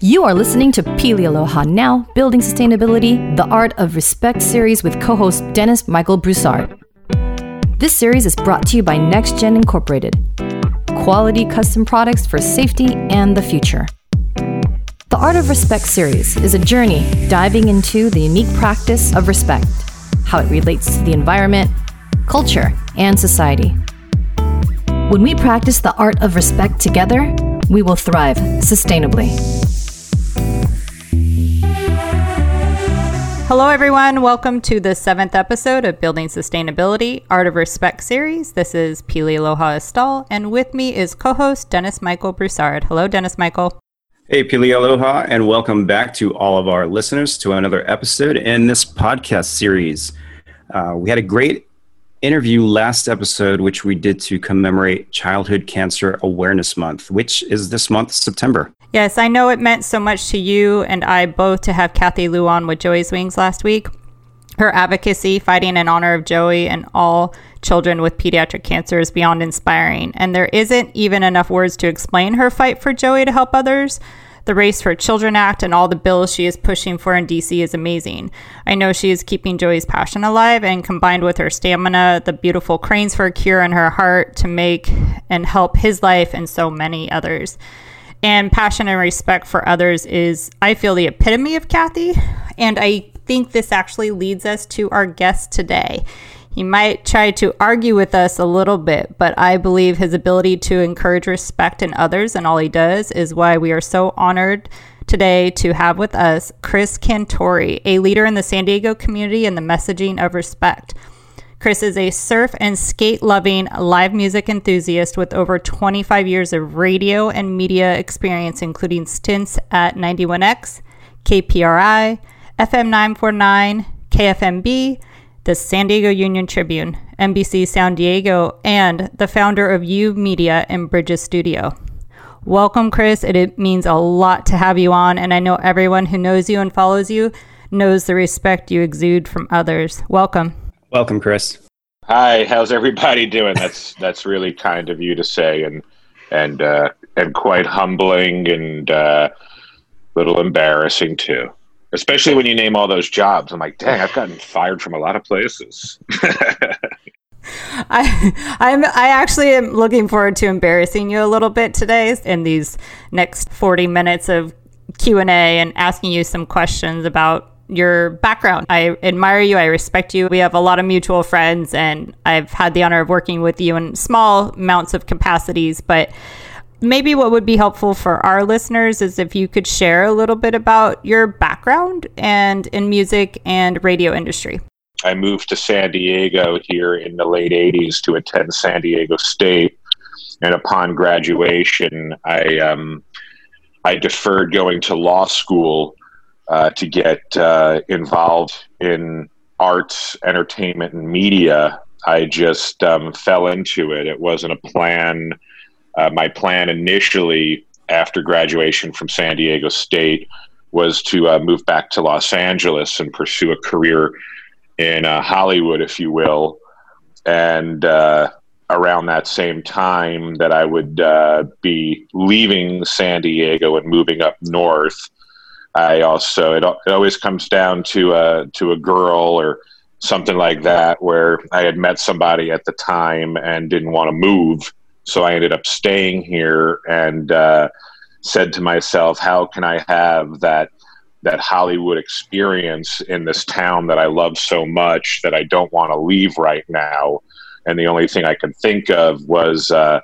You are listening to Pili Aloha Now, Building Sustainability, the Art of Respect series with co host Dennis Michael Broussard. This series is brought to you by NextGen Incorporated, quality custom products for safety and the future. The Art of Respect series is a journey diving into the unique practice of respect, how it relates to the environment, culture, and society. When we practice the art of respect together, we will thrive sustainably. Hello, everyone. Welcome to the seventh episode of Building Sustainability Art of Respect series. This is Pili Aloha Estal, and with me is co host Dennis Michael Broussard. Hello, Dennis Michael. Hey, Pili Aloha, and welcome back to all of our listeners to another episode in this podcast series. Uh, we had a great interview last episode, which we did to commemorate Childhood Cancer Awareness Month, which is this month, September. Yes, I know it meant so much to you and I both to have Kathy Liu on with Joey's Wings last week. Her advocacy, fighting in honor of Joey and all children with pediatric cancer, is beyond inspiring. And there isn't even enough words to explain her fight for Joey to help others. The Race for Children Act and all the bills she is pushing for in DC is amazing. I know she is keeping Joey's passion alive, and combined with her stamina, the beautiful cranes for a cure in her heart to make and help his life and so many others. And passion and respect for others is, I feel, the epitome of Kathy. And I think this actually leads us to our guest today. He might try to argue with us a little bit, but I believe his ability to encourage respect in others and all he does is why we are so honored today to have with us Chris Cantore, a leader in the San Diego community and the messaging of respect. Chris is a surf and skate loving live music enthusiast with over 25 years of radio and media experience, including stints at 91X, KPRI, FM 949, KFMB, the San Diego Union Tribune, NBC San Diego, and the founder of YEW Media and Bridges Studio. Welcome, Chris. It, it means a lot to have you on, and I know everyone who knows you and follows you knows the respect you exude from others. Welcome. Welcome, Chris. Hi, how's everybody doing? That's that's really kind of you to say, and and uh, and quite humbling and uh, a little embarrassing too. Especially when you name all those jobs. I'm like, dang, I've gotten fired from a lot of places. I I'm I actually am looking forward to embarrassing you a little bit today in these next 40 minutes of Q&A and asking you some questions about your background. I admire you. I respect you. We have a lot of mutual friends, and I've had the honor of working with you in small amounts of capacities. But maybe what would be helpful for our listeners is if you could share a little bit about your background and in music and radio industry. I moved to San Diego here in the late 80s to attend San Diego State. And upon graduation, I, um, I deferred going to law school uh, to get uh, involved in arts, entertainment, and media. I just um, fell into it. It wasn't a plan. Uh, my plan initially, after graduation from San Diego State, was to uh, move back to Los Angeles and pursue a career in uh, Hollywood, if you will. And around that same time that I would be leaving San Diego and moving up north, I also it, it always comes down to a to a girl or something like that where I had met somebody at the time and didn't want to move, so I ended up staying here and uh, said to myself, how can I have that that Hollywood experience in this town that I love so much that I don't want to leave right now? And the only thing I could think of was uh,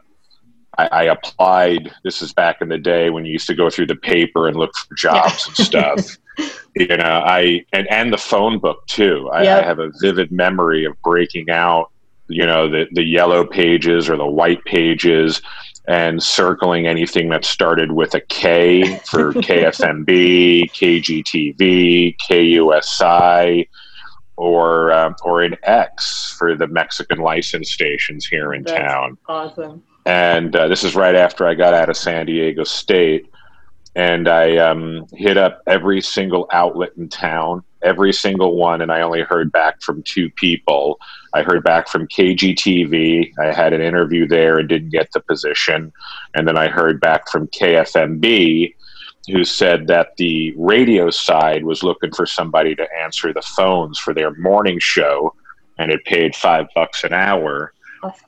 I, I, applied. This is back in the day when you used to go through the paper and look for jobs and stuff. you know, I and and the phone book too. I, yep. I have a vivid memory of breaking out. You know, the the yellow pages or the white pages and circling anything that started with a K for KFMB, KGTV, KUSI, or uh, or an X for the Mexican license stations here in That's town. Awesome and uh, this is right after I got out of San Diego State. And I um, hit up every single outlet in town, every single one, and I only heard back from two people. I heard back from KGTV. I had an interview there and didn't get the position. And then I heard back from KFMB, who said that the radio side was looking for somebody to answer the phones for their morning show, and it paid five bucks an hour.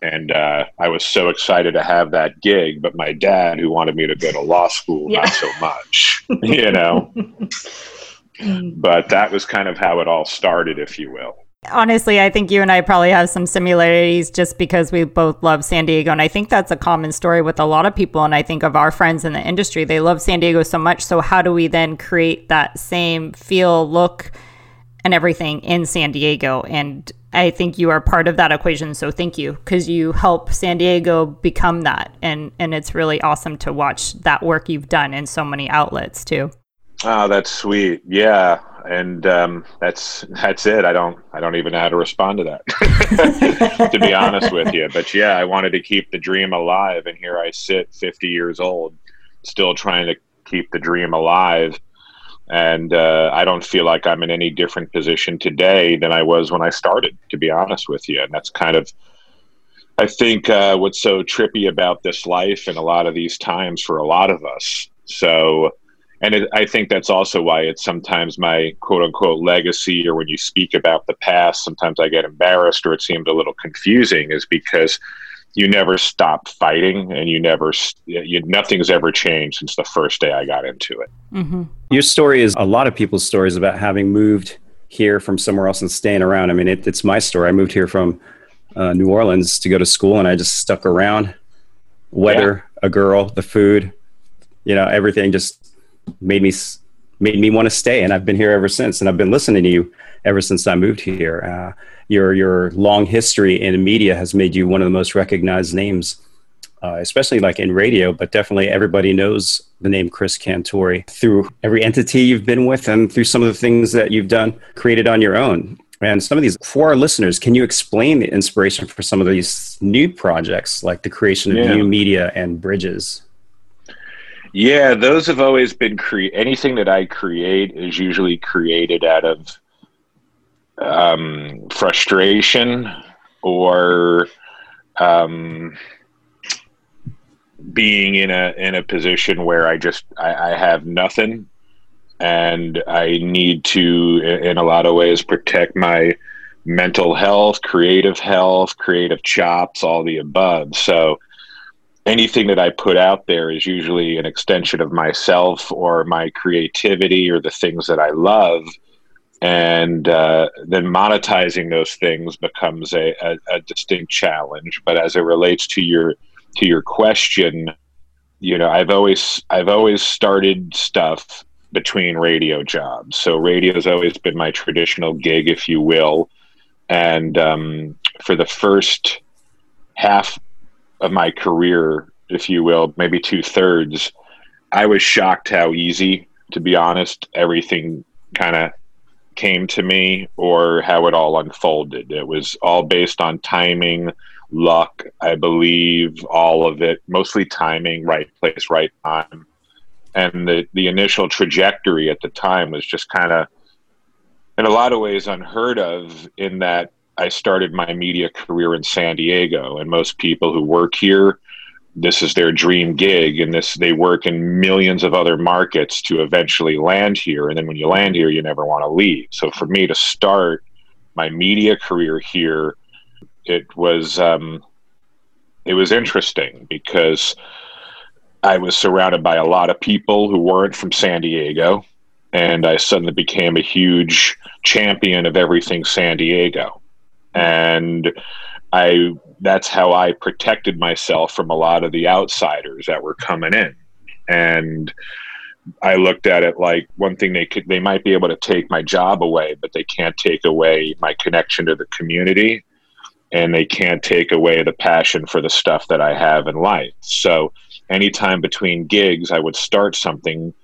And uh, I was so excited to have that gig, but my dad, who wanted me to go to law school, yeah. not so much, you know. but that was kind of how it all started, if you will honestly, I think you and I probably have some similarities just because we both love San Diego. And I think that's a common story with a lot of people. And I think of our friends in the industry, they love San Diego so much. So, how do we then create that same feel, look, and everything in San Diego? And I think you are part of that equation. So, thank you because you help San Diego become that. And, and it's really awesome to watch that work you've done in so many outlets, too. Oh, that's sweet. Yeah and um, that's that's it. I don't I don't even know how to respond to that, to be honest with you. But yeah, I wanted to keep the dream alive, and here I sit, 50 years old, still trying to keep the dream alive. And uh, I don't feel like I'm in any different position today than I was when I started, to be honest with you. And that's kind of, I think, uh, what's so trippy about this life and a lot of these times for a lot of us. So and it, I think that's also why it's sometimes my quote unquote legacy, or when you speak about the past, sometimes I get embarrassed or it seemed a little confusing, is because you never stopped fighting and you never, you, nothing's ever changed since the first day I got into it. Mm-hmm. Your story is a lot of people's stories about having moved here from somewhere else and staying around. I mean, it, it's my story. I moved here from uh, New Orleans to go to school and I just stuck around. Weather, yeah. a girl, the food, you know, everything just made me made me want to stay, and I've been here ever since. And I've been listening to you ever since I moved here. Uh, your your long history in media has made you one of the most recognized names, uh, especially like in radio. But definitely, everybody knows the name Chris Cantore through every entity you've been with, and through some of the things that you've done, created on your own. And some of these, for our listeners, can you explain the inspiration for some of these new projects, like the creation of yeah. new media and bridges? Yeah, those have always been create. anything that I create is usually created out of um, frustration or um, being in a in a position where I just I, I have nothing and I need to in a lot of ways protect my mental health, creative health, creative chops, all the above. So anything that I put out there is usually an extension of myself or my creativity or the things that I love. And uh, then monetizing those things becomes a, a, a, distinct challenge. But as it relates to your to your question, you know, I've always I've always started stuff between radio jobs. So radio has always been my traditional gig, if you will. And um, for the first half of my career, if you will, maybe two thirds, I was shocked how easy, to be honest, everything kind of came to me or how it all unfolded. It was all based on timing, luck, I believe, all of it, mostly timing, right place, right time. And the, the initial trajectory at the time was just kind of, in a lot of ways, unheard of in that I started my media career in San Diego, and most people who work here, this is their dream gig, and this they work in millions of other markets to eventually land here. And then when you land here, you never want to leave. So for me to start my media career here, it was um, it was interesting because I was surrounded by a lot of people who weren't from San Diego, and I suddenly became a huge champion of everything San Diego and I that's how I protected myself from a lot of the outsiders that were coming in. And I looked at it like one thing they could they might be able to take my job away, but they can't take away my connection to the community and they can't take away the passion for the stuff that I have in life. So anytime between gigs I would start something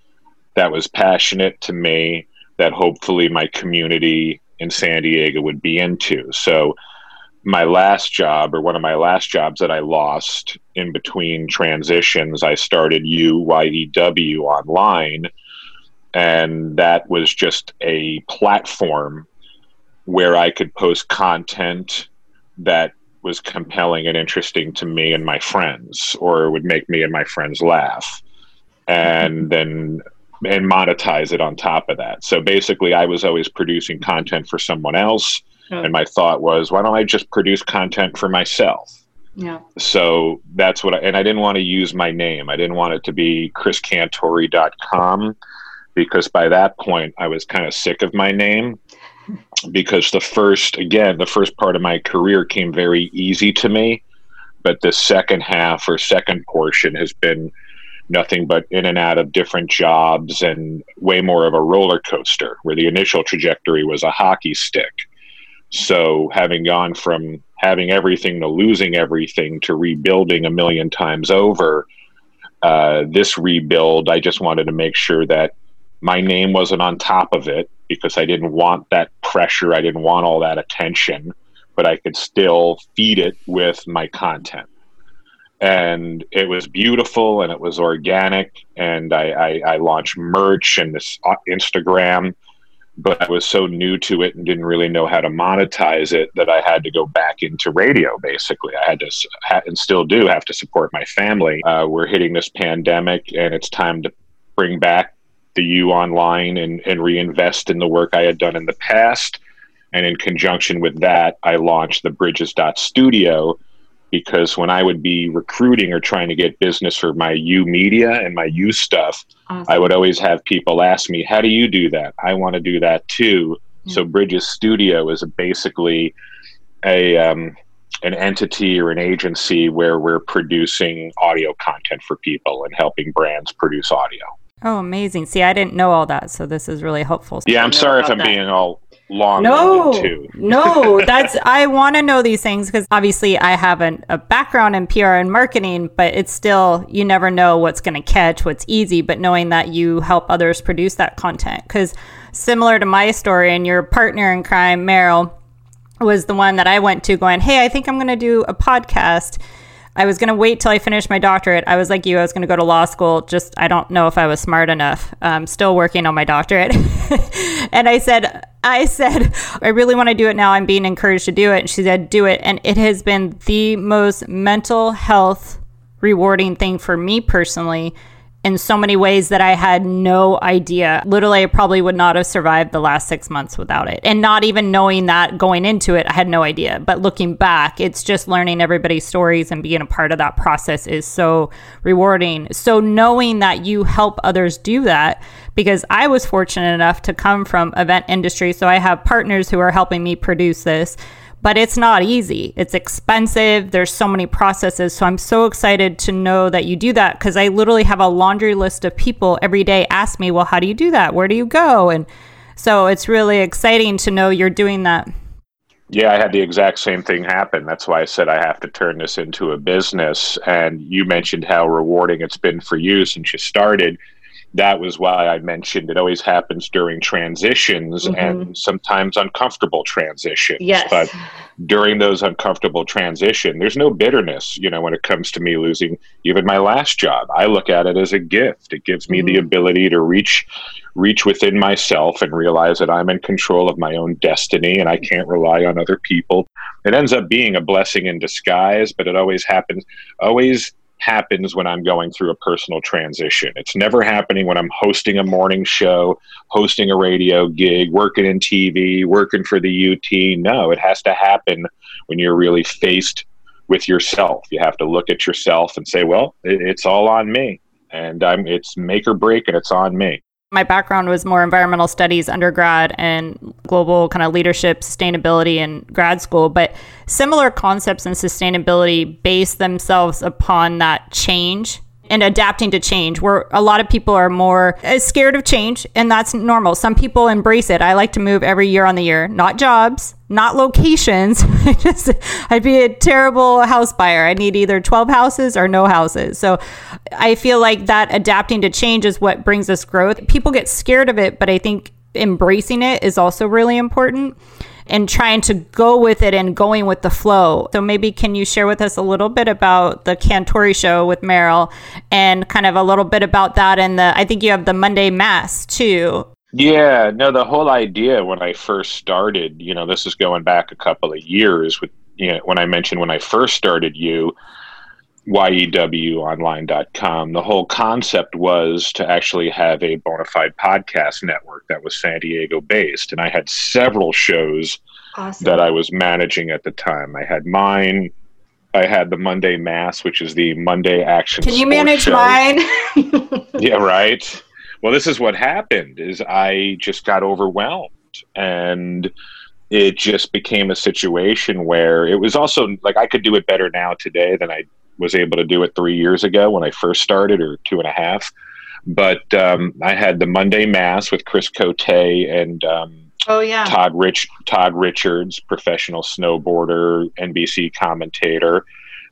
that was passionate to me that hopefully my community in San Diego would be into. So my last job or one of my last jobs that I lost in between transitions, I started UYEW online. And that was just a platform where I could post content that was compelling and interesting to me and my friends, or would make me and my friends laugh. And then and monetize it on top of that. So basically, I was always producing content for someone else. And my thought was, why don't I just produce content for myself? Yeah. So that's what I, and I didn't want to use my name. I didn't want it to be chriscantore.com because by that point I was kind of sick of my name because the first, again, the first part of my career came very easy to me. But the second half or second portion has been nothing but in and out of different jobs and way more of a roller coaster where the initial trajectory was a hockey stick. So having gone from having everything to losing everything to rebuilding a million times over, uh, this rebuild, I just wanted to make sure that my name wasn't on top of it because I didn't want that pressure. I didn't want all that attention, but I could still feed it with my content and it was beautiful and it was organic and I, I, I, launched merch and this uh, instagram but i was so new to it and didn't really know how to monetize it that i had to go back into radio basically i had to and still do have to support my family uh, we're hitting this pandemic and it's time to bring back the YEW online and, and reinvest in the work i had done in the past and in conjunction with that i launched the bridges studio because when I would be recruiting or trying to get business for my U media and my U stuff, awesome. I would always have people ask me, How do you do that? I want to do that too. Yeah. So Bridges Studio is basically a um, an entity or an agency where we're producing audio content for people and helping brands produce audio. Oh, amazing. See, I didn't know all that, so this is really helpful. Yeah, I'm sorry if I'm that. being all long no no that's i want to know these things because obviously i have an, a background in pr and marketing but it's still you never know what's going to catch what's easy but knowing that you help others produce that content because similar to my story and your partner in crime meryl was the one that i went to going hey i think i'm going to do a podcast I was going to wait till I finished my doctorate. I was like you, I was going to go to law school. Just, I don't know if I was smart enough. I'm still working on my doctorate. and I said, I said, I really want to do it now. I'm being encouraged to do it. And she said, do it. And it has been the most mental health rewarding thing for me personally in so many ways that I had no idea. Literally, I probably would not have survived the last six months without it. And not even knowing that going into it, I had no idea. But looking back, it's just learning everybody's stories and being a part of that process is so rewarding. So, knowing that you help others do that, because I was fortunate enough to come from event industry. So, I have partners who are helping me produce this but it's not easy. It's expensive. There's so many processes. So I'm so excited to know that you do that because I literally have a laundry list of people every day ask me, well, how do you do that? Where do you go? And so it's really exciting to know you're doing that. Yeah, I had the exact same thing happen. That's why I said I have to turn this into a business. And you mentioned how rewarding it's been for you since you started that was why I mentioned it always happens during transitions mm-hmm. and sometimes uncomfortable transitions. Yes. But during those uncomfortable transition, there's no bitterness, you know, when it comes to me losing even my last job. I look at it as a gift. It gives me mm-hmm. the ability to reach reach within myself and realize that I'm in control of my own destiny and I can't rely on other people. It ends up being a blessing in disguise, but it always happens always happens when I'm going through a personal transition. It's never happening when I'm hosting a morning show, hosting a radio gig, working in TV, working for the UT. No, it has to happen when you're really faced with yourself. You have to look at yourself and say, well, it's all on me. And I'm, it's make or break, and it's on me. My background was more environmental studies undergrad and global kind of leadership, sustainability in grad school. But similar concepts in sustainability base themselves upon that change and adapting to change where a lot of people are more uh, scared of change and that's normal. Some people embrace it. I like to move every year on the year. Not jobs not locations. I just i'd be a terrible house buyer. I need either 12 houses or no houses. So i feel like that adapting to change is what brings us growth. People get scared of it but i think embracing it is also really important and trying to go with it and going with the flow. So maybe can you share with us a little bit about the Cantore show with Meryl and kind of a little bit about that and the I think you have the Monday Mash too. Yeah, no, the whole idea when I first started, you know, this is going back a couple of years with you know, when I mentioned when I first started you, YEWonline.com. The whole concept was to actually have a bona fide podcast network that was San Diego based. And I had several shows awesome. that I was managing at the time. I had mine. I had the Monday Mash, which is the Monday Action. Can you manage show. mine? yeah, right. Well, this is what happened: is I just got overwhelmed, and it just became a situation where it was also like I could do it better now today than I was able to do it three years ago when I first started, or two and a half. But um, I had the Monday Mash with Chris Cote and um, oh yeah, Todd Rich Todd Richards, professional snowboarder, NBC commentator.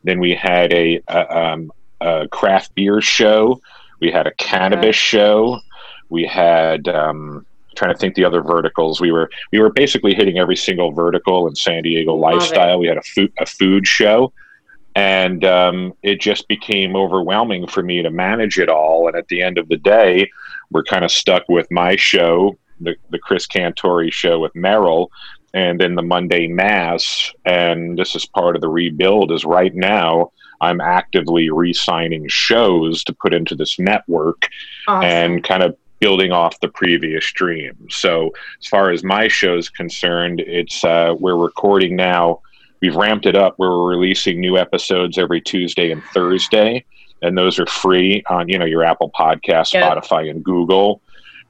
Then we had a, a, um, a craft beer show. We had a cannabis right. show. We had um, trying to think the other verticals. We were we were basically hitting every single vertical in San Diego lifestyle. We had a food a food show and um, it just became overwhelming for me to manage it all. And at the end of the day, we're kind of stuck with my show, the, the Chris Cantore show with Meryl, and then the Monday Mash. And this is part of the rebuild. Is right now I'm actively re-signing shows to put into this network, awesome. and kind of building off the previous dream. So as far as my show is concerned, it's uh, we're recording now we've ramped it up where we're releasing new episodes every Tuesday and Thursday, and those are free on you know your Apple Podcast, yep. Spotify, and Google.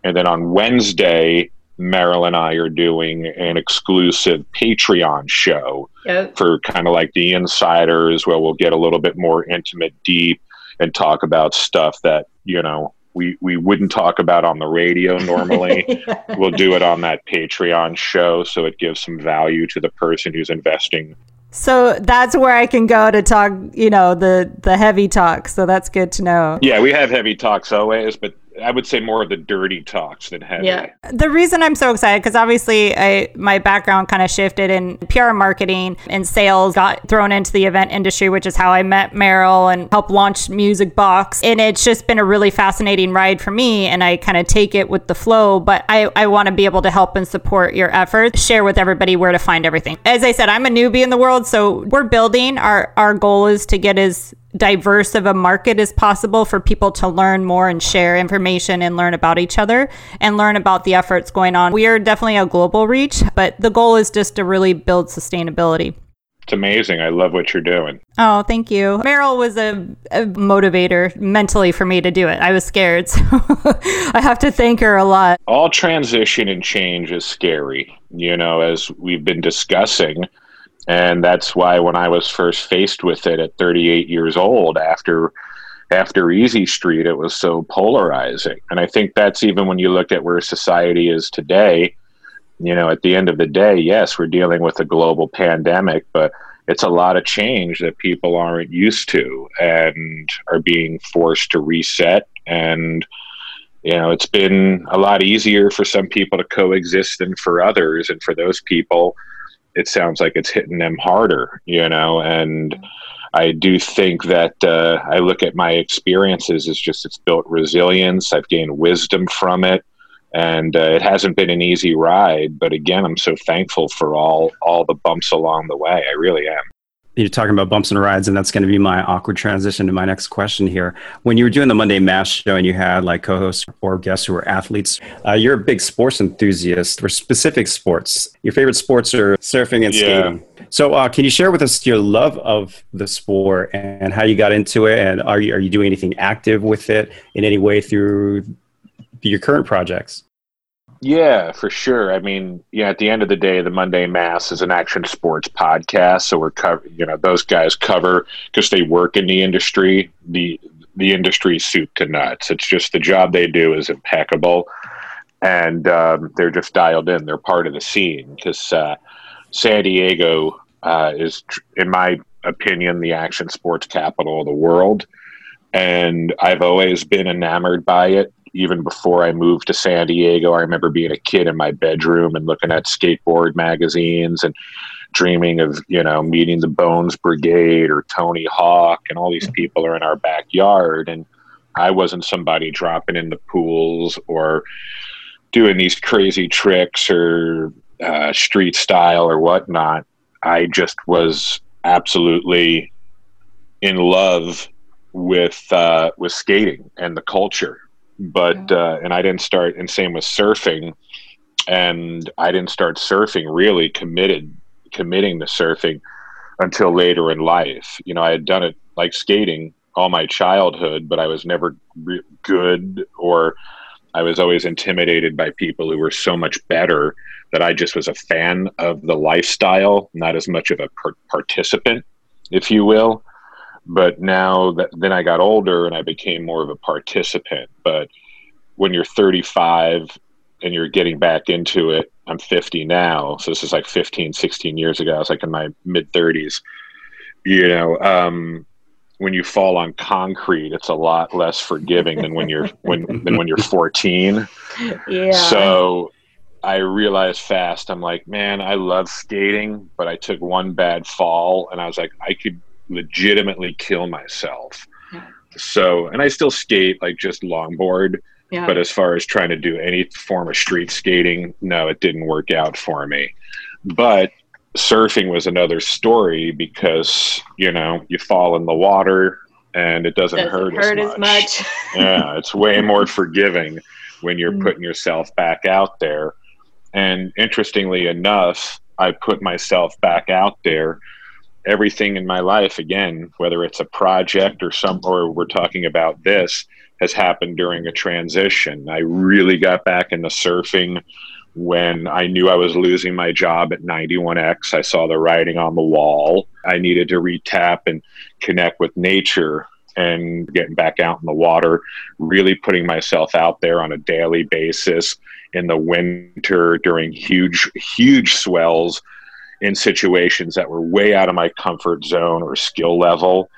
And then on Wednesday, Meryl and I are doing an exclusive Patreon show yep. for kind of like the insiders, where we'll get a little bit more intimate, deep, and talk about stuff that you know we we wouldn't talk about on the radio normally. We'll do it on that Patreon show so it gives some value to the person who's investing. So that's where I can go to talk, you know, the the heavy talk. So that's good to know. Yeah, we have heavy talks always, but I would say more of the dirty talks than heavy. Yeah. The reason I'm so excited because obviously I my background kind of shifted in PR marketing and sales, got thrown into the event industry, which is how I met Meryl and helped launch Music Box. And it's just been a really fascinating ride for me. And I kind of take it with the flow, but I, I want to be able to help and support your efforts, share with everybody where to find everything. As I said, I'm a newbie in the world, so we're building. Our our goal is to get as diverse of a market as possible for people to learn more and share information and learn about each other and learn about the efforts going on. We are definitely a global reach, but the goal is just to really build sustainability. It's amazing. I love what you're doing. Oh, thank you. Meryl was a, a motivator mentally for me to do it. I was scared. So I have to thank her a lot. All transition and change is scary, you know, as we've been discussing and that's why when I was first faced with it at 38 years old after after Easy Street, it was so polarizing. And I think that's even when you look at where society is today. You know, at the end of the day, yes, we're dealing with a global pandemic, but it's a lot of change that people aren't used to and are being forced to reset. And, you know, it's been a lot easier for some people to coexist than for others. And for those people, it sounds like it's hitting them harder, you know, and I do think that uh, I look at my experiences as just it's built resilience. I've gained wisdom from it, and uh, it hasn't been an easy ride. But again, I'm so thankful for all all the bumps along the way. I really am you're talking about bumps and rides, and that's going to be my awkward transition to my next question here. When you were doing the Monday Mash show and you had like co-hosts or guests who were athletes, uh, you're a big sports enthusiast for specific sports. Your favorite sports are surfing and skating. Yeah. So, uh, can you share with us your love of the sport and how you got into it? And are you are you doing anything active with it in any way through your current projects? Yeah, for sure. I mean, yeah, at the end of the day, the Monday Mash is an action sports podcast, so we're cover. You know, those guys cover because they work in the industry. the The industry soup to nuts. It's just the job they do is impeccable, and um, they're just dialed in. They're part of the scene because uh, San Diego uh, is, in my opinion, the action sports capital of the world, and I've always been enamored by it even before I moved to San Diego. I remember being a kid in my bedroom and looking at skateboard magazines and dreaming of, you know, meeting the Bones Brigade or Tony Hawk and all these mm-hmm. people are in our backyard. And I wasn't somebody dropping in the pools or doing these crazy tricks or uh, street style or whatnot. I just was absolutely in love with uh, with skating and the culture. But uh, and I didn't start, and same with surfing. And I didn't start surfing really committed, committing to surfing until later in life. You know, I had done it like skating all my childhood, but I was never re- good or I was always intimidated by people who were so much better that I just was a fan of the lifestyle, not as much of a per- participant, if you will. But now that then I got older and I became more of a participant. But when you're 35 and you're getting back into it, I'm 50 now. So this is like 15, 16 years ago. I was like in my mid 30s. You know, um, when you fall on concrete, it's a lot less forgiving than when you're when than when you're 14. Yeah. So I realized fast, I'm like, man, I love skating, but I took one bad fall and I was like, I could legitimately kill myself. Yeah. So, and I still skate like just longboard, yeah. but as far as trying to do any form of street skating, no, it didn't work out for me. But surfing was another story because you know you fall in the water and it doesn't, Doesn't hurt, hurt as as much. much. yeah, it's way more forgiving when you're Mm. putting yourself back out there. And interestingly enough, I put myself back out there. Everything in my life, again, whether it's a project or some, or we're talking about this, has happened during a transition. I really got back into surfing when I knew I was losing my job at 91X. I saw the writing on the wall. I needed to retap and connect with nature and getting back out in the water, really putting myself out there on a daily basis in the winter during huge, huge swells in situations that were way out of my comfort zone or skill level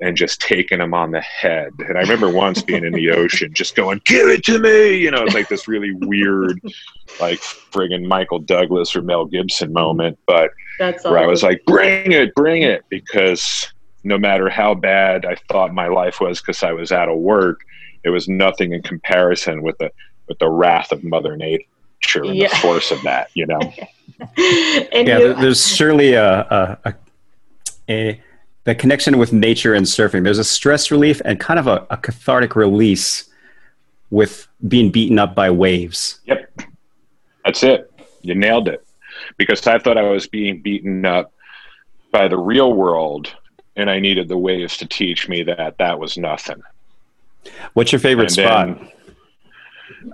and just taking them on the head. And I remember once being in the ocean, just going, "Give it to me!" You know, it's like this really weird, like friggin' Michael Douglas or Mel Gibson moment. But That's where I was like, "Bring it, bring it!" Because no matter how bad I thought my life was, because I was out of work, it was nothing in comparison with the with the wrath of Mother Nature and Yeah. the force of that. You know. and yeah, you, there's surely a, a, a, a the connection with nature and surfing. There's a stress relief and kind of a, a cathartic release with being beaten up by waves. Yep. That's it. You nailed it. Because I thought I was being beaten up by the real world, and I needed the waves to teach me that that was nothing. What's your favorite And spot? then-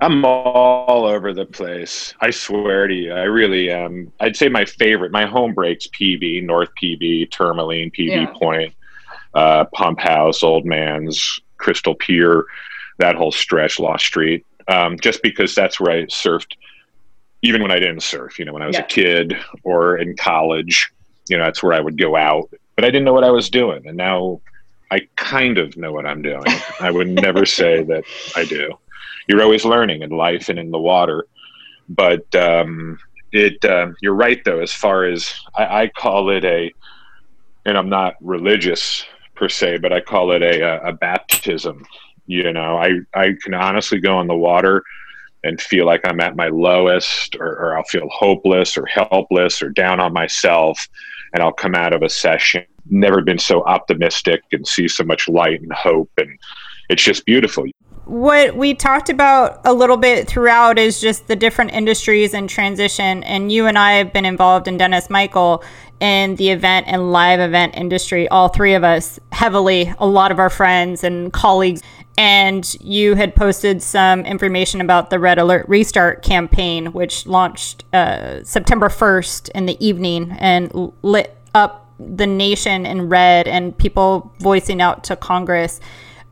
I'm all over the place. I swear to you, I really am. I'd say my favorite, my home breaks PB, North PB, Tourmaline, PB Yeah. Point, uh, Pump House, Old Man's, Crystal Pier, that whole stretch, Lost Street. Um, just because that's where I surfed, even when I didn't surf. You know, when I was Yeah. a kid or in college, you know, that's where I would go out. But I didn't know what I was doing, and now I kind of know what I'm doing. I would never say that I do. You're always learning in life and in the water, but um, it. Um, you're right though. As far as I, I call it a, and I'm not religious per se, but I call it a, a baptism. You know, I I can honestly go in the water and feel like I'm at my lowest, or, or I'll feel hopeless or helpless or down on myself, and I'll come out of a session never been so optimistic and see so much light and hope, and it's just beautiful. What we talked about a little bit throughout is just the different industries and transition. And you and I have been involved in Dennis Michael in the event and live event industry, all three of us heavily, a lot of our friends and colleagues. And you had posted some information about the Red Alert Restart campaign, which launched uh, September 1st in the evening and lit up the nation in red and people voicing out to Congress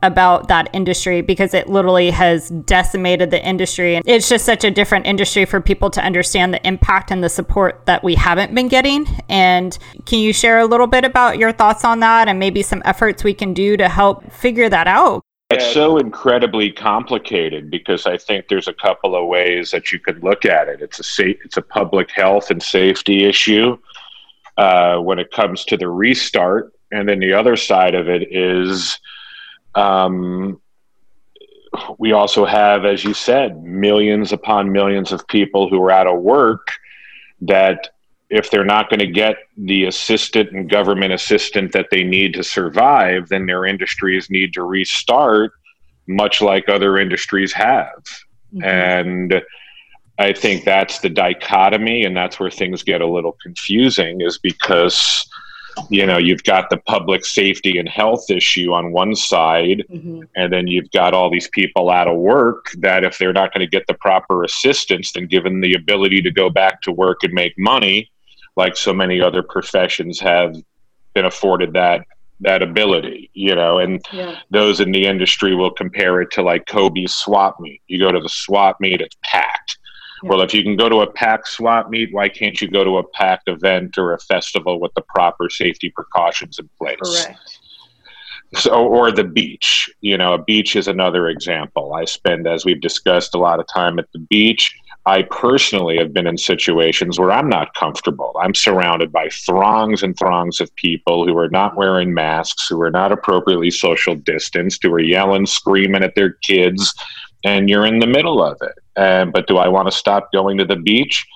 about that industry because it literally has decimated the industry. And it's just such a different industry for people to understand the impact and the support that we haven't been getting. And can you share a little bit about your thoughts on that and maybe some efforts we can do to help figure that out? It's so incredibly complicated because I think there's a couple of ways that you could look at it. It's a sa- it's a public health and safety issue uh, when it comes to the restart, and then the other side of it is um, we also have, as you said, millions upon millions of people who are out of work that if they're not going to get the assistant and government assistant that they need to survive, then their industries need to restart, much like other industries have. Mm-hmm. And I think that's the dichotomy, and that's where things get a little confusing, is because you know you've got the public safety and health issue on one side mm-hmm. and then you've got all these people out of work that if they're not going to get the proper assistance then given the ability to go back to work and make money like so many other professions have been afforded that that ability you know and yeah. those in the industry will compare it to like Kobey's swap meet you go to the swap meet it's packed well, if you can go to a packed swap meet, why can't you go to a packed event or a festival with the proper safety precautions in place? Correct. So, or the beach. You know, a beach is another example. I spend, as we've discussed, a lot of time at the beach. I personally have been in situations where I'm not comfortable. I'm surrounded by throngs and throngs of people who are not wearing masks, who are not appropriately social distanced, who are yelling, screaming at their kids, and you're in the middle of it. Um, but do I want to stop going to the beach?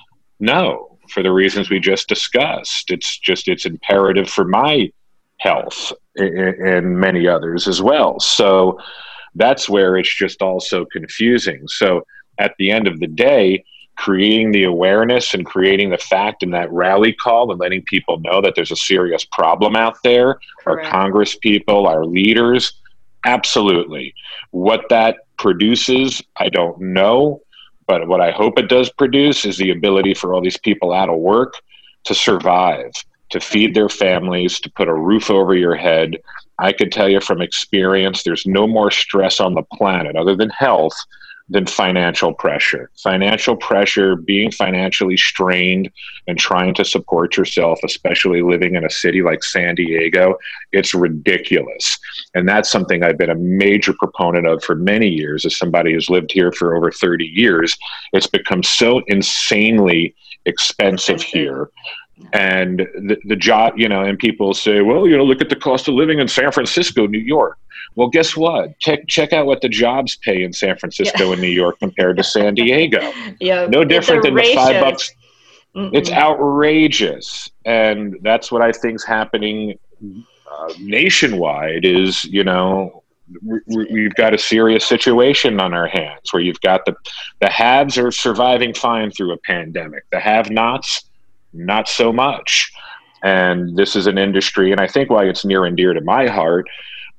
No, for the reasons we just discussed. It's just it's imperative for my health and many others as well. So that's where it's just also confusing. So at the end of the day, creating the awareness and creating the fact in that rally call and letting people know that there's a serious problem out there, Correct. our Congress people, our leaders, absolutely. What that produces, I don't know. But what I hope it does produce is the ability for all these people out of work to survive, to feed their families, to put a roof over your head. I could tell you from experience, there's no more stress on the planet other than health than financial pressure. Financial pressure, being financially strained and trying to support yourself, especially living in a city like San Diego, it's ridiculous. And that's something I've been a major proponent of for many years as somebody who's lived here for over 30 years. It's become so insanely expensive here and the, the job you know and people say well you know look at the cost of living in san francisco new york. Well guess what? Check check out what the jobs pay in san francisco yeah. and new york compared to san diego. Yeah no different than the five bucks. Mm-mm. it's outrageous. And that's what i think's happening uh, nationwide is you know we've got a serious situation on our hands where you've got the the haves are surviving fine through a pandemic. The have nots not so much. And this is an industry, and I think why it's near and dear to my heart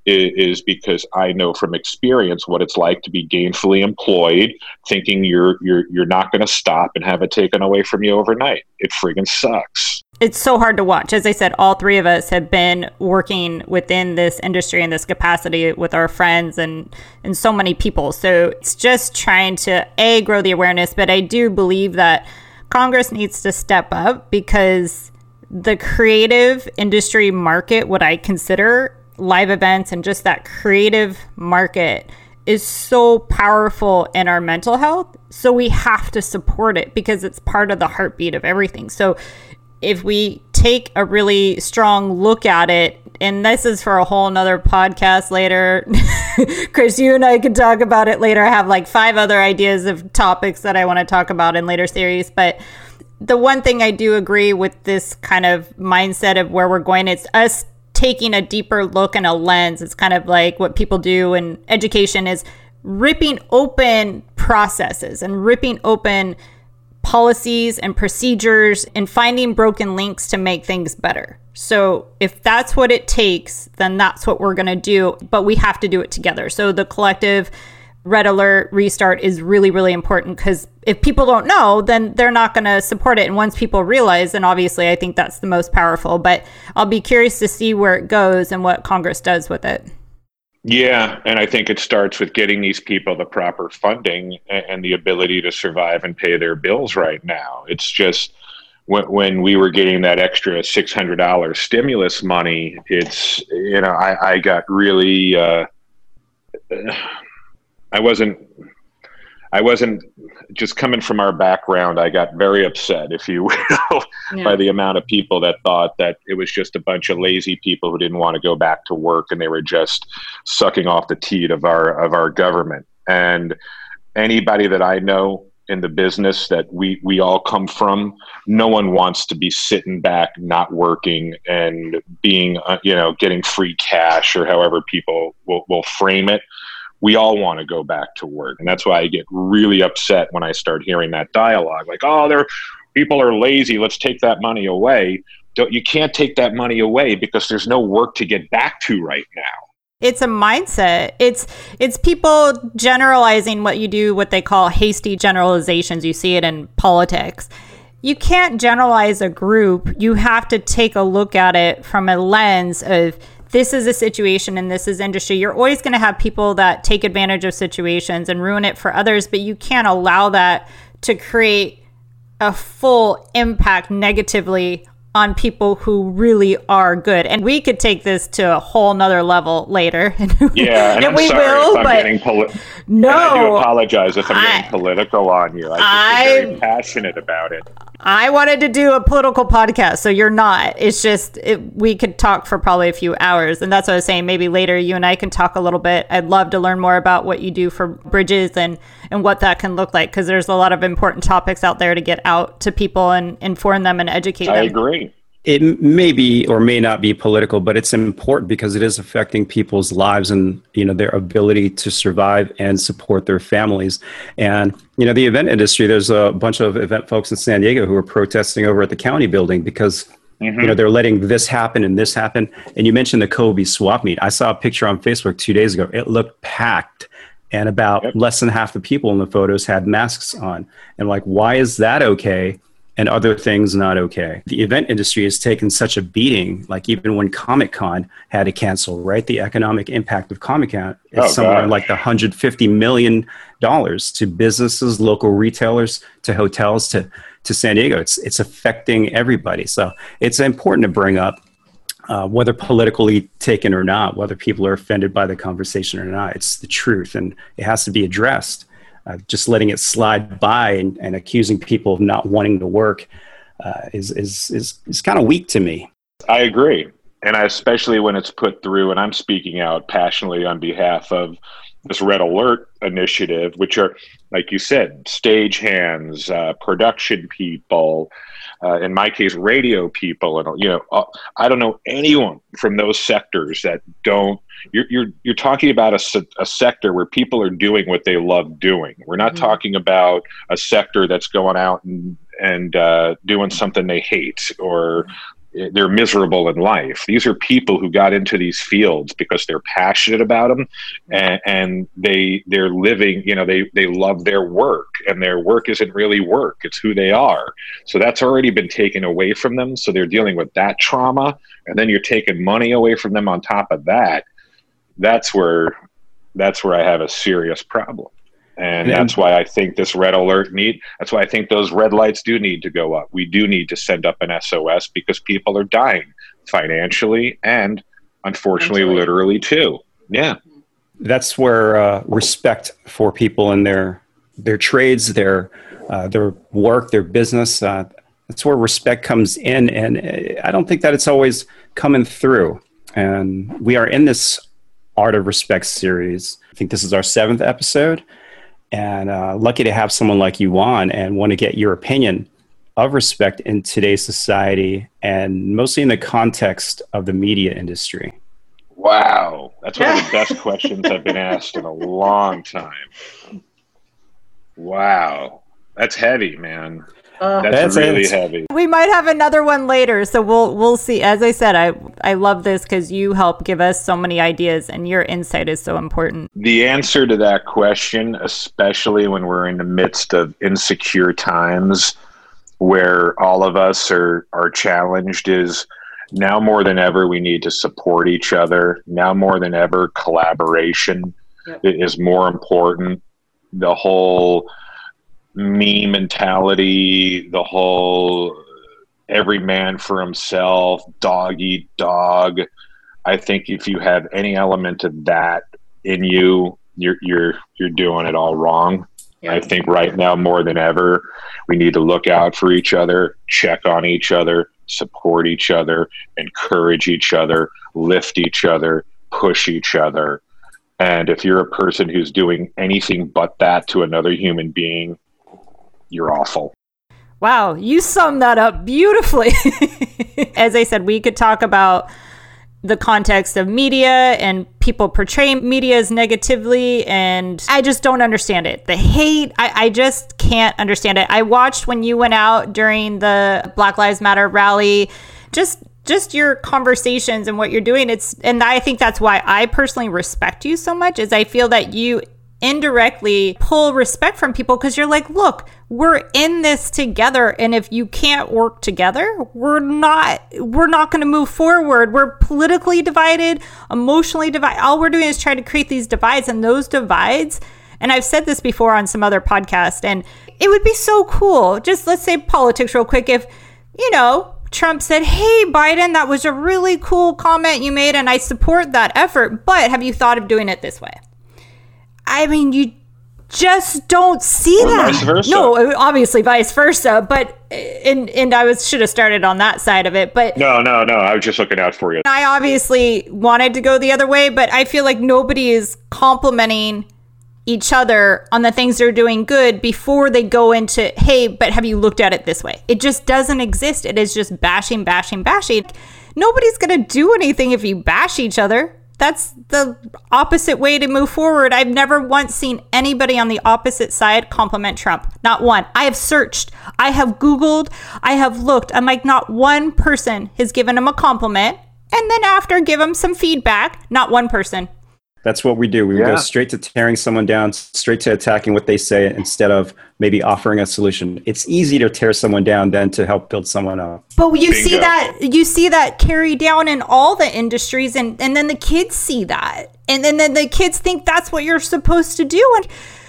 is, because I know from experience what it's like to be gainfully employed, thinking you're you're you're not going to stop and have it taken away from you overnight. It friggin' sucks. It's so hard to watch. As I said, all three of us have been working within this industry in this capacity with our friends and and so many people. So it's just trying to a grow the awareness, but I do believe that Congress needs to step up because the creative industry market, what I consider live events and just that creative market, is so powerful in our mental health. So we have to support it because it's part of the heartbeat of everything. So if we take a really strong look at it, and this is for a whole nother podcast later. Chris, you and I can talk about it later. I have like five other ideas of topics that I want to talk about in later series. But the one thing I do agree with this kind of mindset of where we're going, it's us taking a deeper look and a lens. It's kind of like what people do in education is ripping open processes and ripping open policies and procedures and finding broken links to make things better. So, if that's what it takes, then that's what we're going to do, but we have to do it together. So, the collective red alert restart is really, really important because if people don't know, then they're not going to support it. And once people realize, then obviously I think that's the most powerful. But I'll be curious to see where it goes and what Congress does with it. Yeah, and I think it starts with getting these people the proper funding and the ability to survive and pay their bills right now. It's just when, when we were getting that extra $600 stimulus money, it's, you know, I, I got really, uh, I wasn't I wasn't just coming from our background. I got very upset, if you will, yeah. by the amount of people that thought that it was just a bunch of lazy people who didn't want to go back to work and they were just sucking off the teat of our of our government. And anybody that I know in the business that we we all come from no one wants to be sitting back not working and being uh, you know getting free cash or however people will, will frame it we all want to go back to work. And that's why i get really upset when i start hearing that dialogue like oh they're people are lazy let's take that money away. Don't, you can't take that money away because there's no work to get back to right now. It's a mindset. It's it's people generalizing what you do what they call hasty generalizations. You see it in politics. You can't generalize a group. You have to take a look at it from a lens of this is a situation and this is industry. You're always going to have people that take advantage of situations and ruin it for others but you can't allow that to create a full impact negatively on people who really are good. And we could take this to a whole nother level later. Yeah, and, and we will, but poli- no, I do apologize if I'm I, getting political on you. I'm very passionate about it. I wanted to do a political podcast, so you're not. It's just it, we could talk for probably a few hours, and that's what I was saying. Maybe later you and I can talk a little bit. I'd love to learn more about what you do for bridges and and what that can look like because there's a lot of important topics out there to get out to people and inform them and educate them. I agree it may be or may not be political, but it's important because it is affecting people's lives and you know their ability to survive and support their families. And you know the event industry, there's a bunch of event folks in San Diego who are protesting over at the county building because mm-hmm. you know they're letting this happen and this happen. And you mentioned the Kobey swap meet. I saw a picture on Facebook two days ago. It looked packed. And about yep. less than half the people in the photos had masks on. And like, why is that okay? And other things not okay. The event industry has taken such a beating, like even when Comic Con had to cancel, right? The economic impact of Comic Con is oh, somewhere gosh. like the $150 million to businesses, local retailers, to hotels, to, to San Diego. It's, it's affecting everybody. So it's important to bring up. Uh, whether politically taken or not, whether people are offended by the conversation or not, it's the truth and it has to be addressed uh, just letting it slide by and, and, accusing people of not wanting to work uh, is, is, is, is kind of weak to me. I agree. And I, especially when it's put through, and I'm speaking out passionately on behalf of this Red Alert initiative, which are, like you said, stage hands, uh, production people, uh, in my case, radio people, and you know, uh, I don't know anyone from those sectors that don't. You're you're you're talking about a, a sector where people are doing what they love doing. We're not mm-hmm. talking about a sector that's going out and and uh, doing something they hate or they're miserable in life. These are people who got into these fields because they're passionate about them, mm-hmm. and, and, they they're living. You know, they they love their work, and their work isn't really work; it's who they are. So that's already been taken away from them. So they're dealing with that trauma, and then you're taking money away from them on top of that. That's where that's where I have a serious problem and that's why I think this red alert need. That's why I think those red lights do need to go up. We do need to send up an SOS because people are dying financially and unfortunately, Mentally. literally too. Yeah, that's where uh, respect for people and their their trades, their uh, their work, their business. Uh, that's where respect comes in, and uh, I don't think that it's always coming through. And we are in this Art of Respect series. I think this is our seventh episode and uh, lucky to have someone like you on and want to get your opinion of respect in today's society and mostly in the context of the media industry. Wow, that's one of the best questions I've been asked in a long time. Wow, that's heavy, man. Uh, that's, that's, really it. heavy. We might have another one later, so we'll we'll see. As I said, I I love this because you help give us so many ideas, and your insight is so important. The answer to that question, especially when we're in the midst of insecure times, where all of us are are challenged, is now more than ever we need to support each other. Now more than ever, collaboration yep. is more important. The whole me mentality, the whole uh, every man for himself, dog eat dog. I think if you have any element of that in you, you're you're you're doing it all wrong. Yeah. I think right now more than ever, we need to look out for each other, check on each other, support each other, encourage each other, lift each other, push each other. And if you're a person who's doing anything but that to another human being, you're awful. Wow, you summed that up beautifully. As I said, we could talk about the context of media and people portray media as negatively and i just don't understand it the hate I, I, just can't understand it i watched when you went out during the black lives matter rally just just your conversations and what you're doing it's and i think that's why i personally respect you so much is i feel that you indirectly pull respect from people because you're like, look, we're in this together and if you can't work together, we're not we're not going to move forward. We're politically divided, emotionally divided. All we're doing is trying to create these divides and those divides and I've said this before on some other podcast and it would be so cool. Just let's say politics real quick if you know, Trump said, Hey, Biden, that was a really cool comment you made, and I support that effort, but have you thought of doing it this way? I mean, you just don't see or that. No, obviously vice versa. But uh, and and I was should have started on that side of it. But no, no, no. I was just looking out for you. I obviously wanted to go the other way, but I feel like nobody is complimenting each other on the things they're doing good before they go into hey but have you looked at it this way it just doesn't exist it is just bashing bashing bashing nobody's going to do anything if you bash each other that's the opposite way to move forward. I've never once seen anybody on the opposite side compliment Trump. Not one. I have searched, I have Googled, I have looked. I'm like, not one person has given him a compliment. And then after, give him some feedback. Not one person. That's what we do. We yeah. go straight to tearing someone down, straight to attacking what they say instead of maybe offering a solution. It's easy to tear someone down than to help build someone up. But you Bingo. see that you see that carry down in all the industries and and then the kids see that. And then, then the kids think that's what you're supposed to do and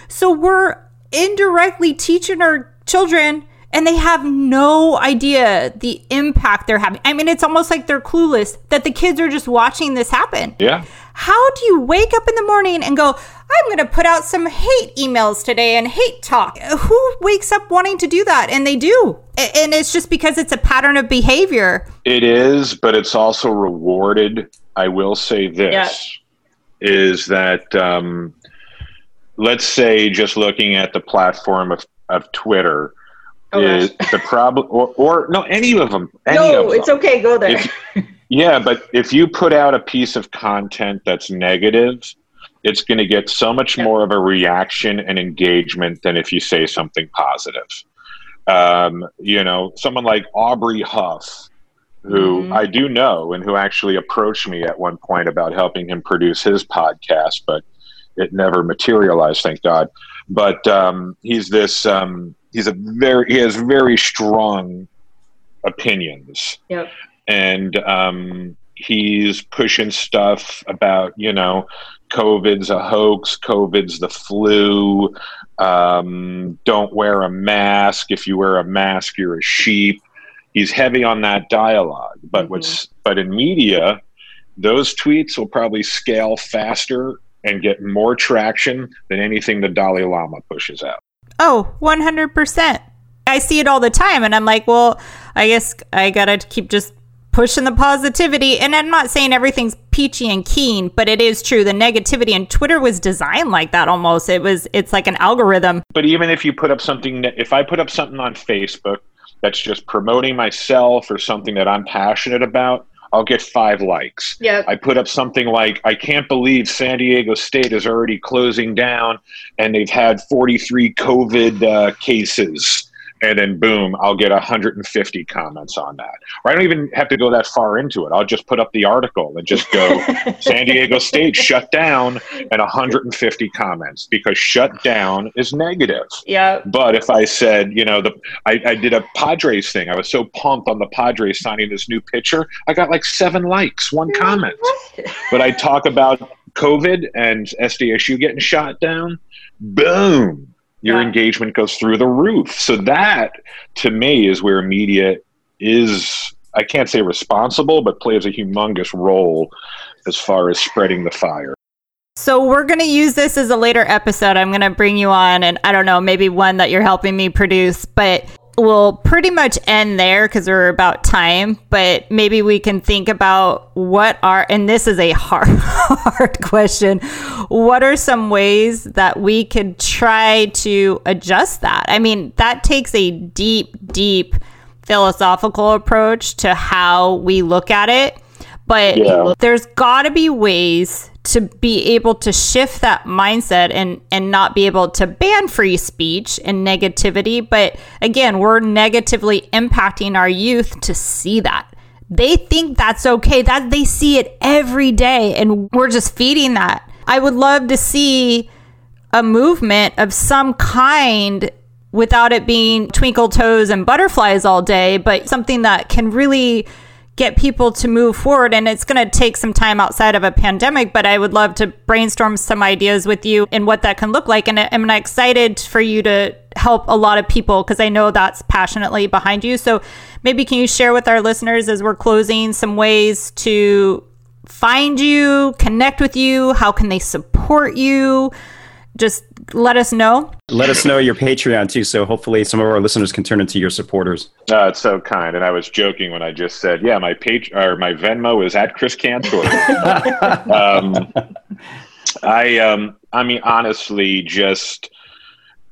so we're indirectly teaching our children and they have no idea the impact they're having. I mean, it's almost like they're clueless that the kids are just watching this happen. Yeah. How do you wake up in the morning and go, I'm going to put out some hate emails today and hate talk? Who wakes up wanting to do that? And they do. And it's just because it's a pattern of behavior. It is, but it's also rewarded. I will say this yeah. is that, um, let's say, just looking at the platform of, of Twitter, oh, is the problem, or, or no, any of them. Any no, of it's them. okay. Go there. If, yeah, but if you put out a piece of content that's negative, it's going to get so much more of a reaction and engagement than if you say something positive. Um, you know, someone like Aubrey Huff, who mm-hmm. I do know and who actually approached me at one point about helping him produce his podcast, but it never materialized, thank God. But um, he's this, um, he's a very, he has very strong opinions. Yep and um, he's pushing stuff about you know COVID's a hoax, COVID's the flu. Um, don't wear a mask. If you wear a mask, you're a sheep. He's heavy on that dialogue, but mm-hmm. what's but in media, those tweets will probably scale faster and get more traction than anything the Dalai Lama pushes out. Oh, 100%. I see it all the time and I'm like, well, I guess I got to keep just pushing the positivity. And I'm not saying everything's peachy and keen, but it is true. The negativity and Twitter was designed like that almost. It was, it's like an algorithm. But even if you put up something, if I put up something on Facebook that's just promoting myself or something that I'm passionate about, I'll get five likes. Yeah. I put up something like, I can't believe San Diego State is already closing down and they've had 43 COVID uh, cases and then boom, I'll get 150 comments on that. Or I don't even have to go that far into it. I'll just put up the article and just go San Diego State shut down and 150 comments because shut down is negative. Yeah. But if I said, you know, the I, I did a Padres thing. I was so pumped on the Padres signing this new pitcher. I got like seven likes, one comment. but I talk about COVID and SDSU getting shot down. Boom your yeah. engagement goes through the roof. So that to me is where media is I can't say responsible, but plays a humongous role as far as spreading the fire. So we're going to use this as a later episode. I'm going to bring you on and I don't know, maybe one that you're helping me produce, but we'll pretty much end there because we're about time, but maybe we can think about what are, and this is a hard, hard question. What are some ways that we could try to adjust that? I mean, that takes a deep, deep philosophical approach to how we look at it. But yeah. there's got to be ways to be able to shift that mindset and and not be able to ban free speech and negativity. But again we're negatively impacting our youth to see that. They think that's okay. That they see it every day and we're just feeding that. I would love to see a movement of some kind without it being twinkle toes and butterflies all day but something that can really get people to move forward. And it's going to take some time outside of a pandemic, but I would love to brainstorm some ideas with you and what that can look like. And I'm excited for you to help a lot of people because I know that's passionately behind you. So maybe can you share with our listeners as we're closing some ways to find you, connect with you? How can they support you? Just let us know. Let us know your Patreon too, so hopefully some of our listeners can turn into your supporters. Uh, it's so kind, and I was joking when I just said, "Yeah, my page or my Venmo is at Chris Cantore." um, I, um, I mean, honestly, just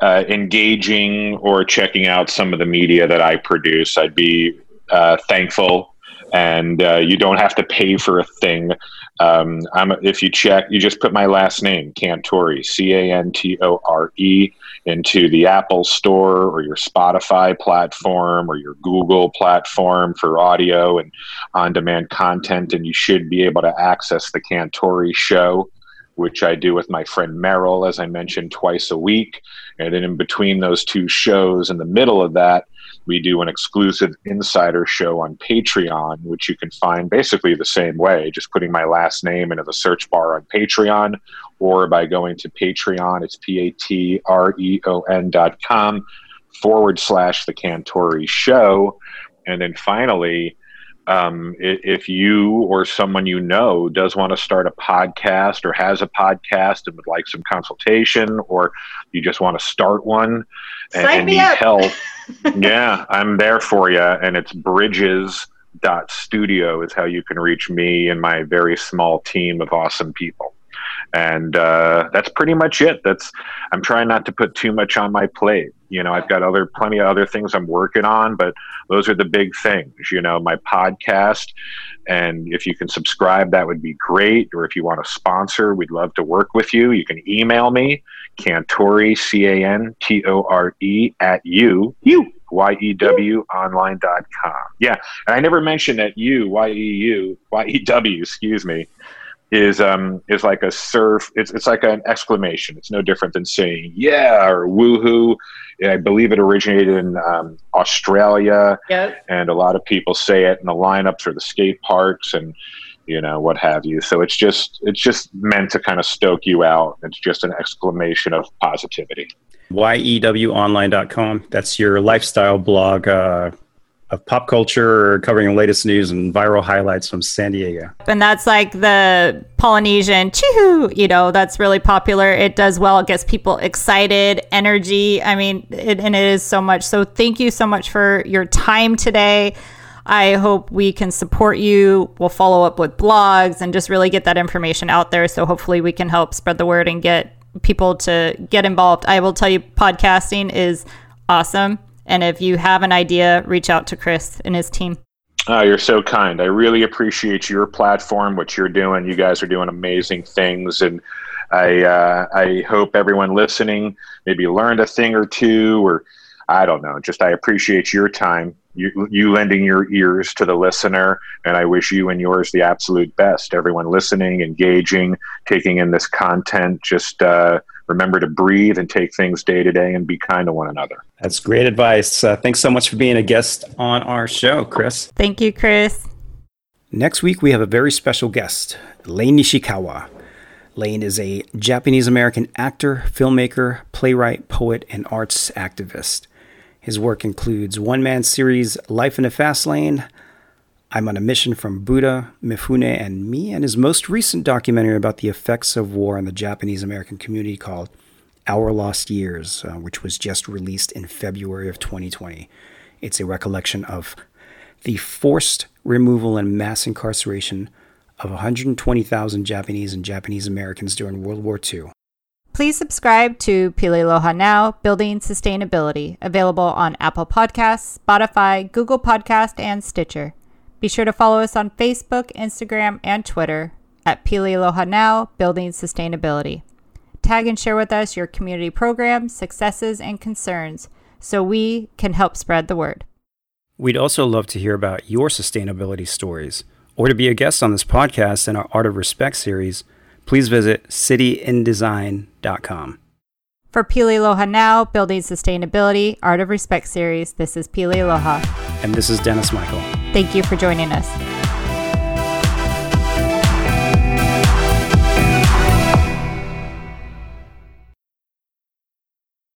uh, engaging or checking out some of the media that I produce, I'd be uh, thankful. And uh, you don't have to pay for a thing. Um, if you check, you just put my last name, Cantore, C A N T O R E, into the Apple Store or your Spotify platform or your Google platform for audio and on demand content, and you should be able to access the Cantore show. Which I do with my friend Meryl, as I mentioned, twice a week. And then in between those two shows, in the middle of that, we do an exclusive insider show on Patreon, which you can find basically the same way, just putting my last name into the search bar on Patreon or by going to Patreon. It's P A T R E O N dot com forward slash the Cantore show. And then finally, um, if you or someone you know does want to start a podcast or has a podcast and would like some consultation, or you just want to start one and, and need up. help, yeah, I'm there for you. And it's bridges dot studio is how you can reach me and my very small team of awesome people and uh, that's pretty much it. That's i'm trying not to put too much on my plate. You know i've got other plenty of other things i'm working on but those are the big things you know my podcast. And if you can subscribe that would be great. Or if you want to sponsor we'd love to work with you. You can email me cantore c-a-n-t-o-r-e at you. You Y-E-W online.com. Yeah. And I never mentioned that you, Y-E-U, Y-E-W, excuse me, is um is like a surf it's it's like an exclamation. It's no different than saying yeah or woohoo. I believe it originated in um, australia. Yep. and a lot of people say it in the lineups or the skate parks and you know what have you. So it's just it's just meant to kind of stoke you out. It's just an exclamation of positivity. Yewonline.com that's your lifestyle blog uh, of pop culture, covering the latest news and viral highlights from San Diego. And that's like the Polynesian choo, you know, that's really popular. It does well. It gets people excited, energy. I mean, it, and it is so much. So thank you so much for your time today. I hope we can support you. We'll follow up with blogs and just really get that information out there. So hopefully we can help spread the word and get people to get involved. I will tell you, podcasting is awesome. And if you have an idea, reach out to Chris and his team. Oh, you're so kind. I really appreciate your platform, what you're doing. You guys are doing amazing things, and I uh, I hope everyone listening maybe learned a thing or two, or I don't know. Just I appreciate your time, you you lending your ears to the listener, and I wish you and yours the absolute best. Everyone listening, engaging, taking in this content, just. Uh, remember to breathe and take things day to day and be kind to one another. That's great advice. Uh, thanks so much for being a guest on our show, Chris. Thank you, Chris. Next week, we have a very special guest, Lane Nishikawa. Lane is a Japanese American actor, filmmaker, playwright, poet, and arts activist. His work includes one man series Life in a Fast Lane, I'm on a mission from Buddha, Mifune, and me, and his most recent documentary about the effects of war on the Japanese American community called Our Lost Years, uh, which was just released in February of 2020. It's a recollection of the forced removal and mass incarceration of 120,000 Japanese and Japanese Americans during World War II. Please subscribe to Pili Aloha Now Building Sustainability, available on Apple Podcasts, Spotify, Google Podcast, and Stitcher. Be sure to follow us on Facebook, Instagram, and Twitter at Pili Aloha Now Building Sustainability. Tag and share with us your community programs, successes, and concerns so we can help spread the word. We'd also love to hear about your sustainability stories or to be a guest on this podcast in our Art of Respect series please visit cityindesign.com. For Pili Aloha Now, Building Sustainability, Art of Respect series, this is Pili Aloha. And this is Dennis Michael. Thank you for joining us.